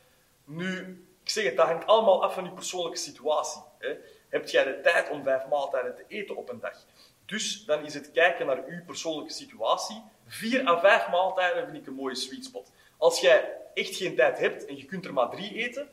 Nu, ik zeg het, dat hangt allemaal af van je persoonlijke situatie. Hè. Heb jij de tijd om vijf maaltijden te eten op een dag? Dus dan is het kijken naar uw persoonlijke situatie. Vier à vijf maaltijden vind ik een mooie sweet spot. Als jij echt geen tijd hebt en je kunt er maar drie eten,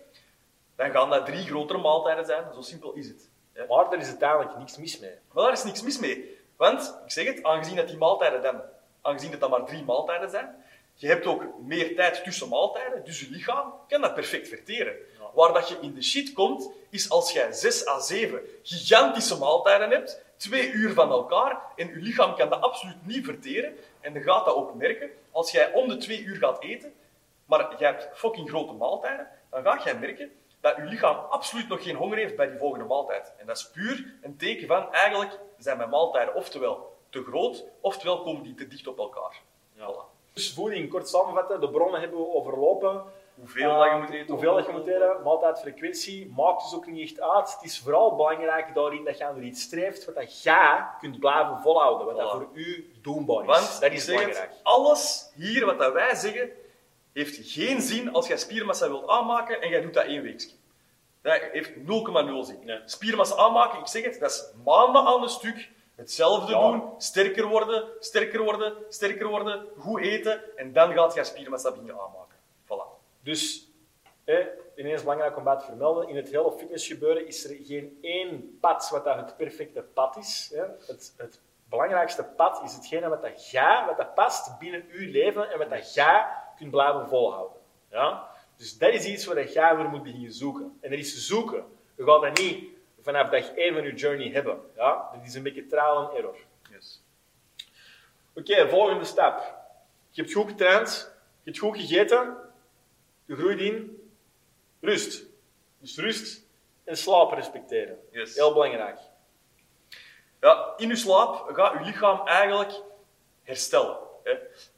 dan gaan dat drie grotere maaltijden zijn. Zo simpel is het. Ja. Maar daar is uiteindelijk niks mis mee. Maar daar is niks mis mee. Want, ik zeg het, aangezien dat die maaltijden dan, aangezien dat, dat maar drie maaltijden zijn, je hebt ook meer tijd tussen maaltijden, dus je lichaam kan dat perfect verteren. Ja. Waar dat je in de shit komt, is als jij zes à zeven gigantische maaltijden hebt, twee uur van elkaar, en je lichaam kan dat absoluut niet verteren, en dan gaat dat ook merken, als jij om de twee uur gaat eten, maar jij hebt fucking grote maaltijden, dan ga jij merken dat je lichaam absoluut nog geen honger heeft bij die volgende maaltijd. En dat is puur een teken van, eigenlijk zijn mijn maaltijden oftewel te groot, oftewel komen die te dicht op elkaar. Ja. Voilà. Dus voeding, kort samenvatten, de bronnen hebben we overlopen. Hoeveel dat je moet eten. Hoeveel dat je moet eten, maaltijdfrequentie, maakt dus ook niet echt uit. Het is vooral belangrijk daarin dat je aan iets streeft wat dat jij kunt blijven volhouden, wat dat voor u doenbaar is. Want, dat is belangrijk. alles hier wat dat wij zeggen, heeft geen zin als jij spiermassa wilt aanmaken en jij doet dat één weekje. Dat heeft 0,0 zin. Nee. Spiermassa aanmaken, ik zeg het, dat is maanden aan een stuk. hetzelfde Ja. doen, sterker worden, sterker worden, sterker worden, goed eten, en dan gaat je spiermassa beginnen aanmaken. Voilà. Dus, hè, ineens belangrijk om bij te vermelden, in het hele fitnessgebeuren is er geen één pad wat dat het perfecte pad is. Hè. Het, het belangrijkste pad is hetgene wat dat jij, wat dat past binnen uw leven en wat dat jij kunt blijven volhouden. Ja? Dus dat is iets waar jij voor moet beginnen zoeken. En er is zoeken. Je gaat dat niet vanaf dag 1 van je journey hebben. Ja? Dat is een beetje trial and error. Yes. Oké, volgende stap. Je hebt goed getraind, je hebt goed gegeten, je groeit in rust. Dus rust en slapen respecteren. Yes. Heel belangrijk. Ja, in je slaap gaat je lichaam eigenlijk herstellen. Hè.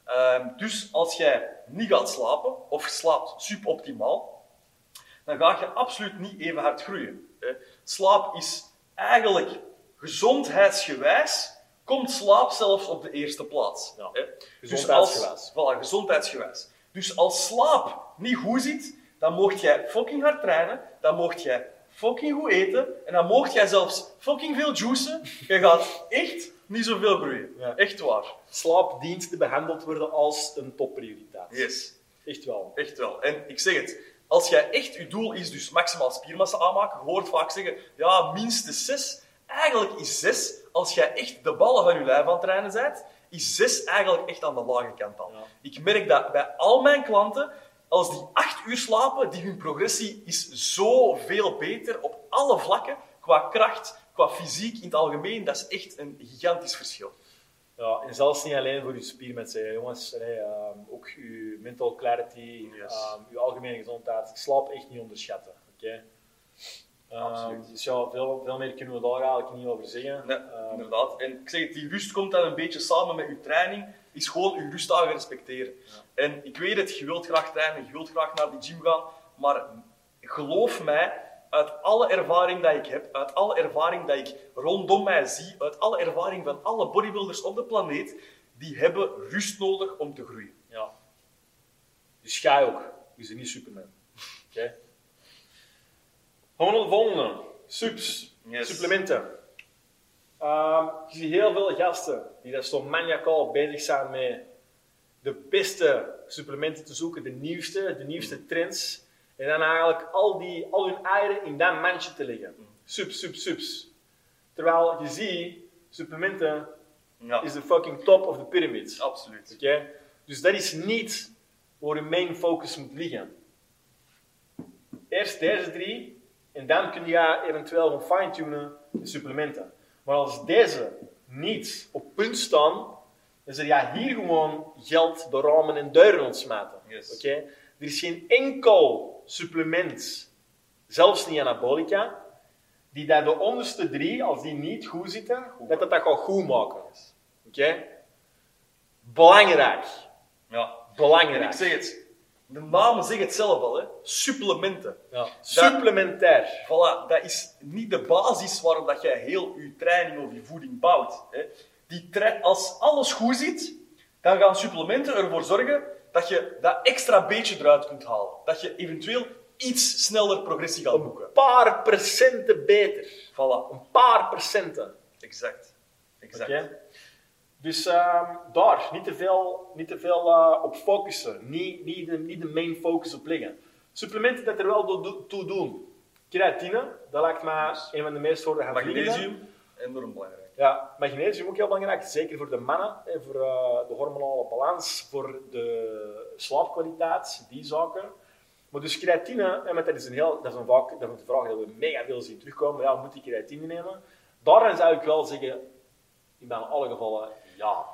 Ehm, dus als jij niet gaat slapen, of slaapt suboptimaal, dan ga je absoluut niet even hard groeien. Hè. Slaap is eigenlijk gezondheidsgewijs, komt slaap zelfs op de eerste plaats. Ja, hè. gezondheidsgewijs. Dus als, voilà, gezondheidsgewijs. Dus als slaap niet goed zit, dan mocht jij fucking hard trainen, dan mocht jij fucking goed eten, en dan mocht jij zelfs fucking veel juicen. Je gaat echt niet zoveel groeien. Ja. Echt waar. Slaap dient te behandeld worden als een topprioriteit. Yes. Echt wel. Echt wel. En ik zeg het, als jij echt, je doel is dus maximaal spiermassa aanmaken, je hoort vaak zeggen, ja, minstens 6. Eigenlijk is 6, als jij echt de ballen van je lijf aan het trainen bent, is 6 eigenlijk echt aan de lage kant al. Ja. Ik merk dat bij al mijn klanten, als die 8 uur slapen, die hun progressie is zoveel beter op alle vlakken, qua kracht, qua fysiek in het algemeen, dat is echt een gigantisch verschil. Ja, en zelfs niet alleen voor je hè, jongens. Nee, ehm, ook je mental clarity, Yes. ehm, je algemene gezondheid. Slaap echt niet onderschatten. Oké? Ehm, Absoluut. dus ja, veel, veel meer kunnen we daar eigenlijk niet over zeggen. Nee, inderdaad. En ik zeg het, die rust komt dan een beetje samen met je training, is gewoon je rustdagen respecteren. En ik weet het, je wilt graag trainen, je wilt graag naar die gym gaan, maar geloof mij, uit alle ervaring dat ik heb, uit alle ervaring dat ik rondom mij zie, uit alle ervaring van alle bodybuilders op de planeet, die hebben rust nodig om te groeien. Ja. Dus jij ook. Je bent niet Superman. Oké? Gaan we naar de volgende. Subs. Yes. Supplementen. Ehm, je ziet heel veel gasten die daar zo maniacaal bezig zijn met de beste supplementen te zoeken, de nieuwste, de nieuwste trends. En dan eigenlijk al, die, al hun eieren in dat mandje te leggen. Subs, subs, subs. Terwijl je ziet, supplementen Ja, is de fucking top of the pyramid. absoluut. Oké? Dus dat is niet waar je main focus moet liggen. Eerst deze drie, en dan kun je eventueel gaan fine-tunen de supplementen. Maar als deze niet op punt staan, dan zul je hier gewoon geld door ramen en deuren ontsmaten. Yes. Oké? Er is geen enkel supplement, zelfs niet anabolica, die dat de onderste drie, als die niet goed zitten, dat dat, dat gaat goed maken. Oké? Belangrijk. Ja. En Belangrijk. ik zeg het, de namen zeggen het zelf al, hè. supplementen. Ja. Supplementair. Voilà, dat is niet de basis waarop dat jij heel je training of je voeding bouwt. Hè. Die als alles goed zit, dan gaan supplementen ervoor zorgen dat je dat extra beetje eruit kunt halen. Dat je eventueel iets sneller progressie gaat boeken. Een paar procenten beter. Voilà, Een paar procenten. exact. exact. Dus ehm, daar, niet te veel, niet te veel eh, op focussen. Niet, niet, de, niet de main focus op liggen. Supplementen dat er wel toe- toe doen. Creatine, dat lijkt mij Yes. een van de meest voor de hand liggende. Magnesium, enorm belangrijk. Ja, magnesium ook heel belangrijk, zeker voor de mannen, voor eh, de hormonale balans, voor de slaapkwaliteit, die zaken. Maar dus creatine, dat is een, heel, dat is een, vaak, dat is een vraag die we mega veel zien terugkomen, ja, moet ik creatine nemen? Daarin zou ik wel zeggen, in bijna alle gevallen, ja.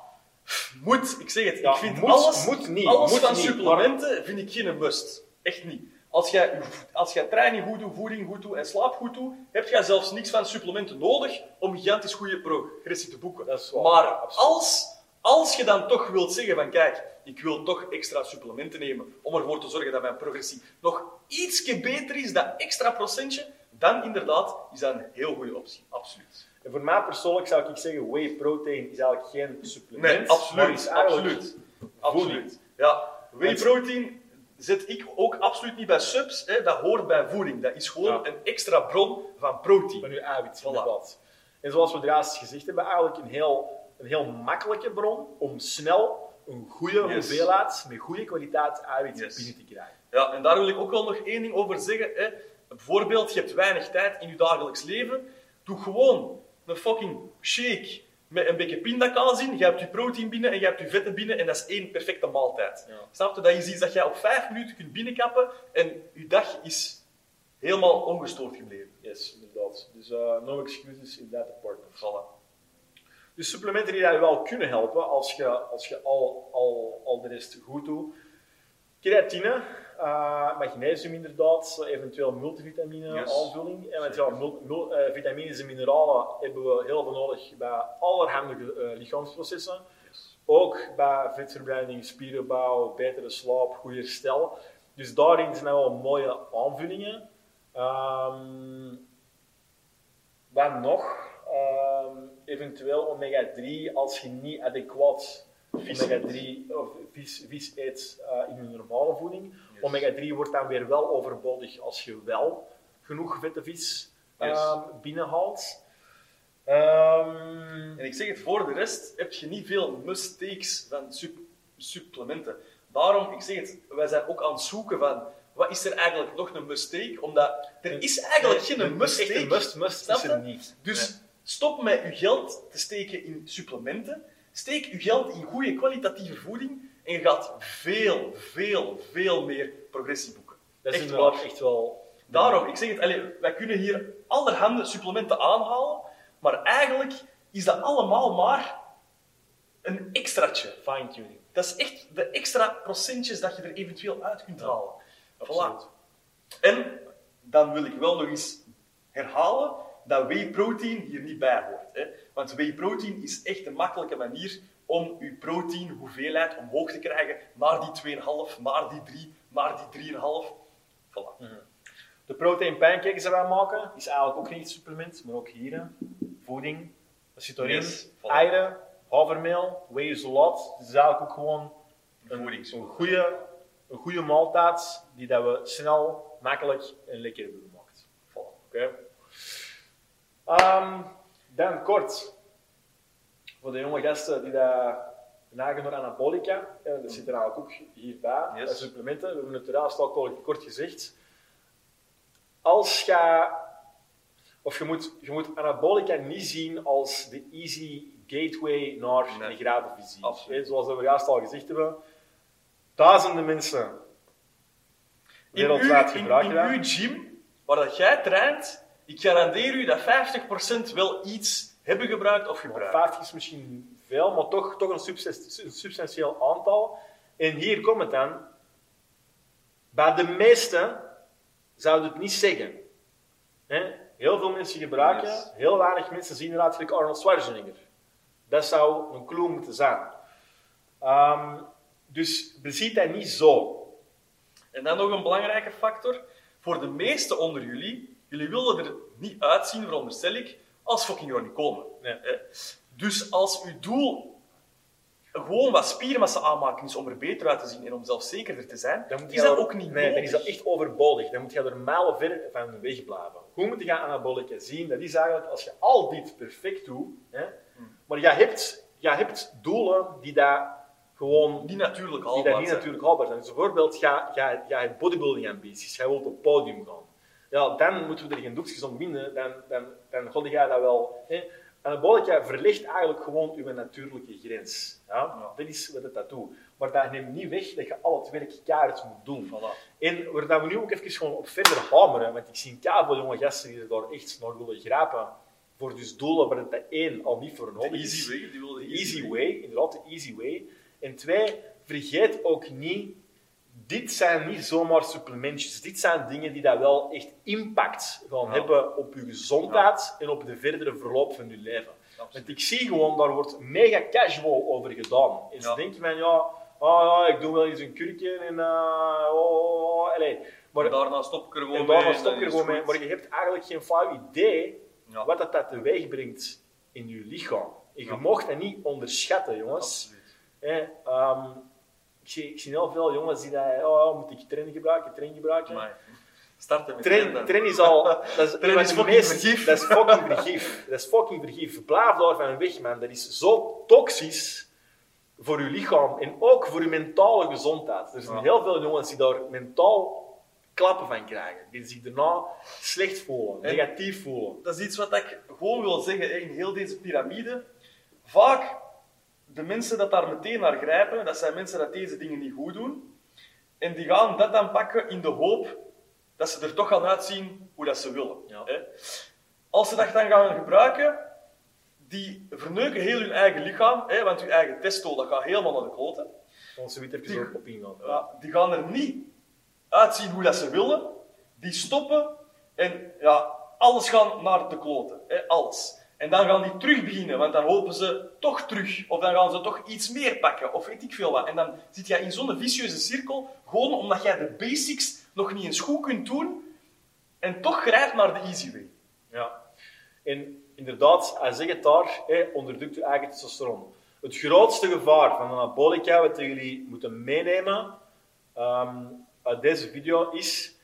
Moet, ik zeg het, Ja, ik vind moet- alles, moet niet, alles moet van niet, supplementen vind ik geen must. Echt niet. Als jij, als jij training goed doet, voeding goed doet en slaap goed doet, heb jij zelfs niks van supplementen nodig om gigantisch goede progressie te boeken. Dat is waar, maar absoluut. als, als je dan toch wilt zeggen van kijk, ik wil toch extra supplementen nemen om ervoor te zorgen dat mijn progressie nog ietsje beter is, dat extra procentje, dan inderdaad is dat een heel goede optie. Absoluut. En voor mij persoonlijk zou ik zeggen, whey protein is eigenlijk geen supplement. Nee, absoluut. is Absoluut. voeding. absoluut. Ja, whey protein zet ik ook absoluut niet bij subs. Hè. Dat hoort bij voeding. Dat is gewoon Ja. een extra bron van protein. Van uw eiwit, Voilà. inderdaad. En zoals we juist gezegd hebben, eigenlijk een heel, een heel makkelijke bron om snel een goede Yes. hoeveelheid met goede kwaliteit eiwit Yes. binnen te krijgen. Ja, en daar wil ik ook wel nog één ding over zeggen. Hè. Bijvoorbeeld, je hebt weinig tijd in je dagelijks leven. Doe gewoon een fucking shake met een beetje pindakaas in. Je hebt je protein binnen en je hebt je vetten binnen en dat is één perfecte maaltijd. Ja. Snap je? Dat is iets dat je op vijf minuten kunt binnenkappen en je dag is helemaal ongestoord gebleven. Yes, inderdaad. Dus eh, no excuses in that department. Voilà. Dus supplementen die je wel kunnen helpen als je, als je al, al, al de rest goed doet. Creatine, eh, magnesium inderdaad, eventueel multivitamine Yes. aanvulling. En met ja, mul- mul- eh, vitamines en mineralen hebben we heel veel nodig bij allerhande eh, lichaamsprocessen. Yes. Ook bij vetverbranding, spierenbouw, betere slaap, goed herstel. Dus daarin zijn wel mooie aanvullingen. Wat nog? Ehm, eventueel omega-3 als je niet adequaat Vis omega-3 of vis, vis eet in je normale voeding. Yes. Omega-3 wordt dan weer wel overbodig als je wel genoeg vette vis Yes. ehm, binnenhaalt. Ehm, En ik zeg het voor de rest, heb je niet veel mistakes van sup- supplementen. Daarom, ik zeg het, wij zijn ook aan het zoeken van, wat is er eigenlijk nog een mistake? Omdat er is eigenlijk geen Een mistake. must, must Snap is je? er niet. Dus stop met je geld te steken in supplementen. Steek je geld in goede kwalitatieve voeding en je gaat veel, veel, veel meer progressie boeken. Dat is Echt waar. echt wel... Daarom, ik zeg het, allee, wij kunnen hier allerhande supplementen aanhalen, maar eigenlijk is dat allemaal maar een extraatje. Fine-tuning. Dat is echt de extra procentjes dat je er eventueel uit kunt halen. Voilà. En dan wil ik wel nog eens herhalen dat whey protein hier niet bij hoort. Hè? Want whey protein is echt een makkelijke manier om je protein hoeveelheid omhoog te krijgen naar die 2,5, naar die 3, naar die 3,5. Voilà. De protein pancakes die wij maken, is eigenlijk ook niet een supplement, maar ook hier. Voeding. Dat zit erin. Yes, voilà. Eieren, havermeel, whey. Dus het is eigenlijk ook gewoon een, een, goede, een goede maaltijd die dat we snel, makkelijk en lekker hebben gemaakt. Voilà. Oké. Ehm, dan kort. Voor de jonge gasten die dat neigen naar anabolica. dat zit er ook hierbij. Yes. supplementen. We hebben het eruit al kort- gezegd. Als je... Of je moet, je moet anabolica niet zien als de easy gateway naar Nee. fysiek. Absoluut. Eh, Zoals we juist al gezegd hebben. Duizenden mensen In, wereldwijd in, gebruiken in dat. uw gym, waar dat jij traint, ik garandeer u dat 50% wel iets hebben gebruikt of gebruikt. 50 is misschien veel, maar toch, toch een, substantieel aantal. En hier komt het dan. Bij de meesten zouden het niet zeggen. Heel veel mensen gebruiken, Yes. heel weinig mensen zien eruit gelijk Arnold Schwarzenegger. Dat zou een clue moeten zijn. Ehm, dus beziet dat niet zo. En dan nog een belangrijke factor. Voor de meesten onder jullie, jullie willen er niet uitzien, veronderstel ik, als fucking Ronnie Coleman. Nee. Hè? Dus als uw doel gewoon wat spiermassa aanmaken is om er beter uit te zien en om zelfzekerder te zijn, Dan moet is je dat er- ook niet Nee, dan is dat echt overbodig. Dan moet je er mijlen ver van weg blijven. Hoe moet je gaan anabolica zien? Dat is eigenlijk als je al dit perfect doet, hè, Hmm. maar je hebt, je hebt doelen die dat gewoon Niet natuurlijk die haalbaar dat niet zijn. natuurlijk haalbaar zijn. Dus bijvoorbeeld, je hebt bodybuilding ambities, je wilt op het podium gaan. Ja, dan moeten we er geen doekjes om winnen, dan, dan, dan god jij dat wel. Hè. Anabolica verlicht eigenlijk gewoon je natuurlijke grens. Ja? Ja. Dat is wat het dat doet. Maar dat neemt niet weg dat je al het werk keihard moet doen. Voilà. En waar dat we nu ook even gewoon op verder hameren, want ik zie veel jonge gasten die er daar echt naar willen grijpen, voor dus doelen waar het dat één al niet voor nodig is. easy way, die wilde De easy way, inderdaad, de easy way. En twee, vergeet ook niet, dit zijn niet zomaar supplementjes. Dit zijn dingen die dat wel echt impact gaan Ja. hebben op je gezondheid en op de verdere verloop van je leven. Absoluut. Want ik zie gewoon, daar wordt mega casual over gedaan. En ze Ja. denken van, ja, ja, ik doe wel eens een kurkje en... eh, oh, oh, allee. Maar, Maar daarna stop ik er gewoon en daarna mee, stop je er gewoon mee. Maar je hebt eigenlijk geen flauw idee wat dat, dat teweeg brengt in je lichaam. En je mocht dat niet onderschatten, jongens. Absoluut. Ik, zie, ik zie heel veel jongens die dat, oh, moet ik trainen gebruiken, trainen gebruiken. Maar, Starten met Train, trainen. train is al... Dat is, Train is fucking meest- vergif. Dat is fucking vergif. Dat is fucking vergif. Daar van weg, man. Dat is zo toxisch voor je lichaam en ook voor je mentale gezondheid. Er zijn Ja. heel veel jongens die daar mentaal klappen van krijgen. Die zich daarna slecht voelen, En- negatief voelen. Dat is iets wat ik gewoon wil zeggen in heel deze piramide. Vaak, de mensen dat daar meteen naar grijpen, dat zijn mensen dat deze dingen niet goed doen. En die gaan dat dan pakken in de hoop dat ze er toch gaan uitzien hoe dat ze willen. Ja. Hè. Als ze dat dan gaan gebruiken, die verneuken heel hun eigen lichaam, hè, want je eigen testo dat gaat helemaal naar de kloten. Ons zoiets even op- ingaan. Ja, die gaan er niet uitzien hoe dat ze willen. Die stoppen en ja, alles gaan naar de kloten. Hè, alles. En dan gaan die terug beginnen, want dan hopen ze toch terug. Of dan gaan ze toch iets meer pakken, of weet ik veel wat. En dan zit jij in zo'n vicieuze cirkel, gewoon omdat jij de basics nog niet eens goed kunt doen. En toch grijpt naar de easy way. Ja. En inderdaad, hij zegt het daar, hè, onderdrukt je eigen testosteron. Het grootste gevaar van anabolica, wat jullie moeten meenemen ehm, uit deze video, is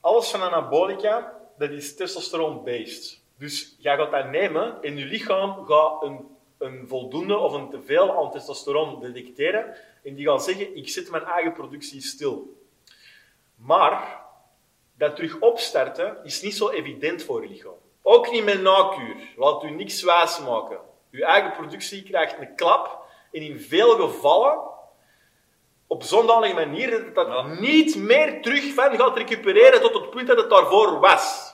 alles van anabolica, dat is testosteron-based. Dus jij gaat dat nemen en je lichaam gaat een, een voldoende of een teveel aan testosteron detecteren en die gaat zeggen, ik zet mijn eigen productie stil. Maar dat terug opstarten is niet zo evident voor je lichaam. Ook niet met nakuur. Laat u niks wijs maken. Uw eigen productie krijgt een klap. En in veel gevallen, op zondalige manier, dat het dat Ja. niet meer terug van gaat recupereren tot het punt dat het daarvoor was.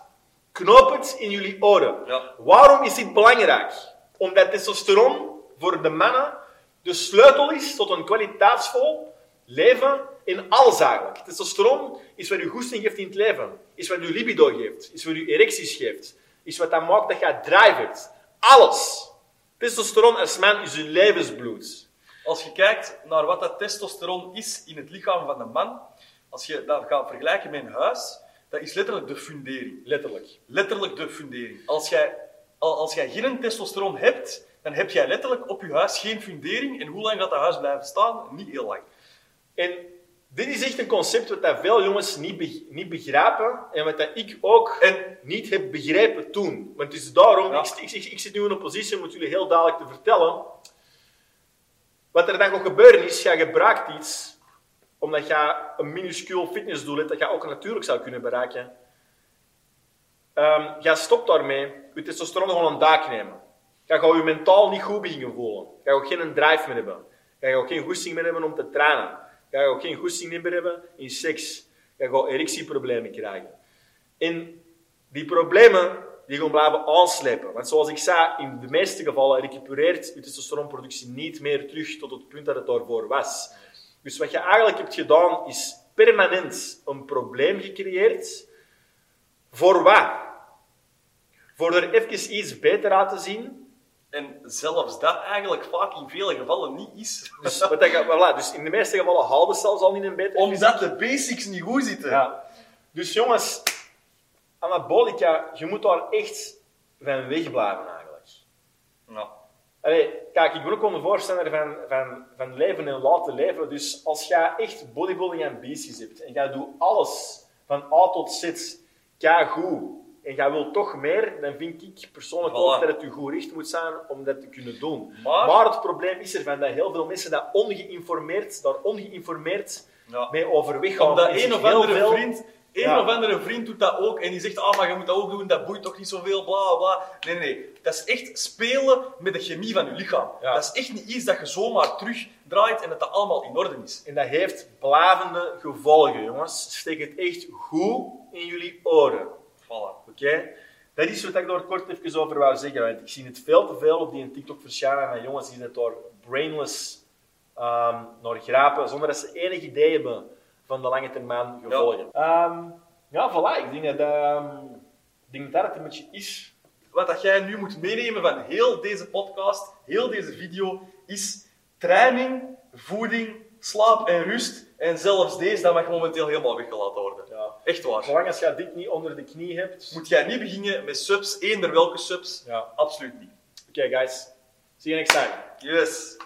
Knoop het in jullie oren. Ja. Waarom is dit belangrijk? Omdat testosteron voor de mannen de sleutel is tot een kwaliteitsvol leven in alles eigenlijk. Testosteron is wat je goesting geeft in het leven. Is wat je libido geeft. Is wat je erecties geeft. Is wat dat maakt dat je drijft. Alles. Testosteron als man is je levensbloed. Als je kijkt naar wat dat testosteron is in het lichaam van een man, als je dat gaat vergelijken met een huis, dat is letterlijk de fundering. Letterlijk. Letterlijk de fundering. Als jij, al- als jij geen testosteron hebt, dan heb jij letterlijk op je huis geen fundering. En hoe lang gaat dat huis blijven staan? Niet heel lang. En dit is echt een concept wat dat veel jongens niet, be- niet begrijpen en wat dat ik ook En niet heb begrepen toen. Want het is daarom, Ja. ik, ik, zit nu in een positie om het jullie heel duidelijk te vertellen. Wat er dan gaat gebeuren is, jij gebruikt iets omdat je een minuscuul fitnessdoel hebt dat je ook natuurlijk zou kunnen bereiken. Ehm jij stopt daarmee, je testosteron gewoon een daak nemen. Je gaat je mentaal niet goed beginnen voelen. Je gaat ook geen drive meer hebben. Je gaat ook geen goesting meer hebben om te trainen. Je gaat ook geen goesting meer hebben in seks. Je gaat erectieproblemen krijgen. En die problemen die gaan blijven aanslepen. Want zoals ik zei, in de meeste gevallen recupereert je testosteronproductie niet meer terug tot het punt dat het daarvoor was. Dus wat je eigenlijk hebt gedaan, is permanent een probleem gecreëerd. Voor wat? Voor er even iets beter uit te zien. En zelfs dat eigenlijk vaak in vele gevallen niet is. Dus, wat dat, je- voilà, dus in de meeste gevallen haalde het zelfs al niet een beter Omdat de basics niet goed zitten. Ja. Dus jongens, anabolica, je moet daar echt van wegblijven eigenlijk. Ja. Allee, kijk, ik ben ook wel een voorstander van, van, van leven en laten leven. Dus als jij echt bodybuilding ambities hebt en jij doet alles van A tot Z goed en jij wilt toch meer, dan vind ik persoonlijk Voilà. ook dat het je goed recht moet zijn om dat te kunnen doen. Maar- het probleem is ervan dat heel veel mensen dat ongeïnformeerd, daar ongeïnformeerd Ja. mee overweg gaan. Omdat En een of andere veel- vriend, een Ja. of andere vriend doet dat ook en die zegt, ah, maar je moet dat ook doen, dat boeit toch niet zoveel, bla bla. Nee, nee, nee. Dat is echt spelen met de chemie van je lichaam. Ja. Dat is echt niet iets dat je zomaar terugdraait en dat dat allemaal in orde is. En dat heeft blijvende gevolgen, jongens. Steek het echt goed in jullie oren. Voilà. Oké? Dat is wat ik daar kort even over wou zeggen. Want ik zie het veel te veel op die TikTok verschijnen van jongens die het door brainless ehm naar grijpen, zonder dat ze enig idee hebben van de lange termijn gevolgen. Ja, ja voilà. Ik denk dat, ehm, ik denk dat dat het een beetje is. Wat dat jij nu moet meenemen van heel deze podcast, heel deze video, is training, voeding, slaap en rust. En zelfs deze, dat mag momenteel helemaal weggelaten worden. Ja. Echt waar. Zolang als je dit niet onder de knie hebt. Moet jij niet beginnen met subs, eender welke subs. Ja. Absoluut niet. Oké, guys. See you next time. Yes.